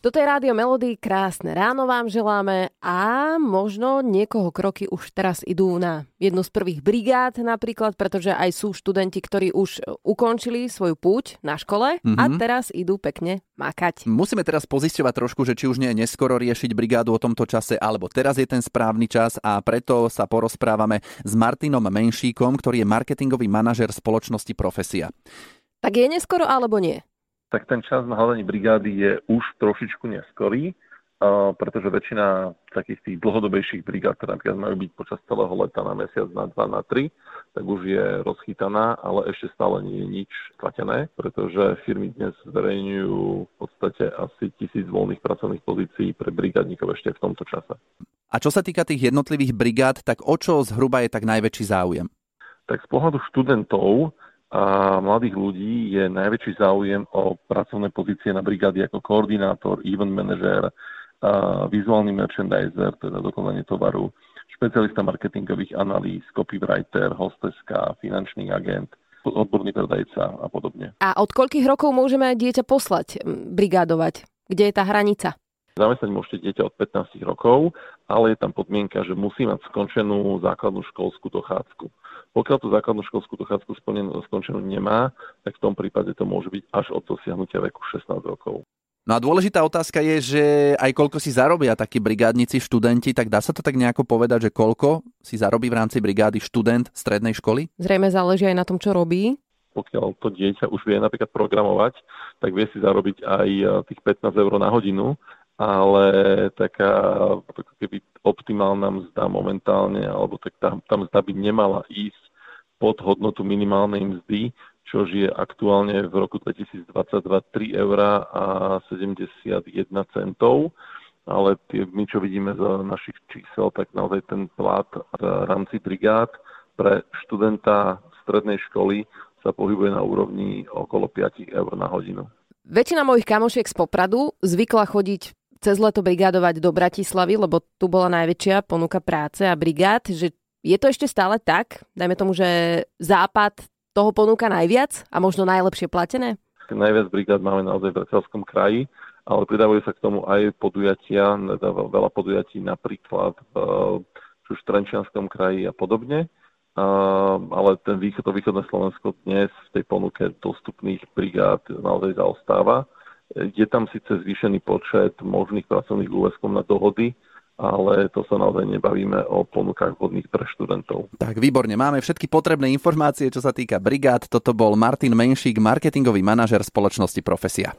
Toto je Rádio Melody, krásne ráno vám želáme a možno niekoho kroky už teraz idú na jednu z prvých brigád napríklad, pretože aj sú študenti, ktorí už ukončili svoju púť na škole mm-hmm. a mhm. teraz idú pekne makať. Musíme teraz pozisťovať trošku, že či už nie je neskoro riešiť brigádu o tomto čase, alebo teraz je ten správny čas a preto sa porozprávame s Martinom Menšíkom, ktorý je marketingový manažer spoločnosti Profesia. Tak je neskoro alebo nie? Tak ten čas na hľadanie brigády je už trošičku neskorý, pretože väčšina takých tých dlhodobejších brigád, ktoré napríklad majú byť počas celého leta na mesiac, na dva, na tri, tak už je rozchytaná, ale ešte stále nie je nič stratené, pretože firmy dnes zverejňujú v podstate asi tisíc voľných pracovných pozícií pre brigádnikov ešte v tomto čase. A čo sa týka tých jednotlivých brigád, tak o čo zhruba je tak najväčší záujem? Tak z pohľadu študentov a mladých ľudí je najväčší záujem o pracovné pozície na brigády ako koordinátor, event manažer, vizuálny merchandiser, teda dokonanie tovaru, špecialista marketingových analýz, copywriter, hosteska, finančný agent, odborný predajca a podobne. A od koľkých rokov môžeme dieťa poslať brigádovať? Kde je tá hranica? Zamestnať môžete dieťa od 15 rokov, ale je tam podmienka, že musí mať skončenú základnú školskú dochádzku. Pokiaľ tú základnú školskú dochádzku skončenú nemá, tak v tom prípade to môže byť až od dosiahnutia veku 16 rokov. No a dôležitá otázka je, že aj koľko si zarobia takí brigádnici, študenti, tak dá sa to tak nejako povedať, že koľko si zarobí v rámci brigády študent strednej školy? Zrejme záleží aj na tom, čo robí. Pokiaľ to dieťa už vie napríklad programovať, tak vie si zarobiť aj eh, tých 15 eur na hodinu, ale taká ako keby optimálna mzda momentálne, alebo tak tá, tá mzda by nemala ísť pod hodnotu minimálnej mzdy, čo je aktuálne v roku 2022 3 eur a 71 centov. Ale tie, my, čo vidíme z našich čísel, tak naozaj ten plat v rámci brigád pre študenta strednej školy sa pohybuje na úrovni okolo 5 eur na hodinu. Väčšina mojich kamošiek z Popradu zvykla chodiť cez leto brigádovať do Bratislavy, lebo tu bola najväčšia ponuka práce a brigád, že je to ešte stále tak? Dajme tomu, že západ toho ponúka najviac a možno najlepšie platené? Najviac brigád máme naozaj v Bratislavskom kraji, ale pridávajú sa k tomu aj podujatia, veľa podujatí napríklad v, v Trenčianskom kraji a podobne. Uh, ale ten východ, východné Slovensko dnes v tej ponuke dostupných brigád naozaj zaostáva. Je tam síce zvýšený počet možných pracovných úväzkov na dohody, ale to sa naozaj nebavíme o ponukách vhodných pre študentov. Tak výborne, máme všetky potrebné informácie, čo sa týka brigád. Toto bol Martin Menšík, marketingový manažer spoločnosti Profesia.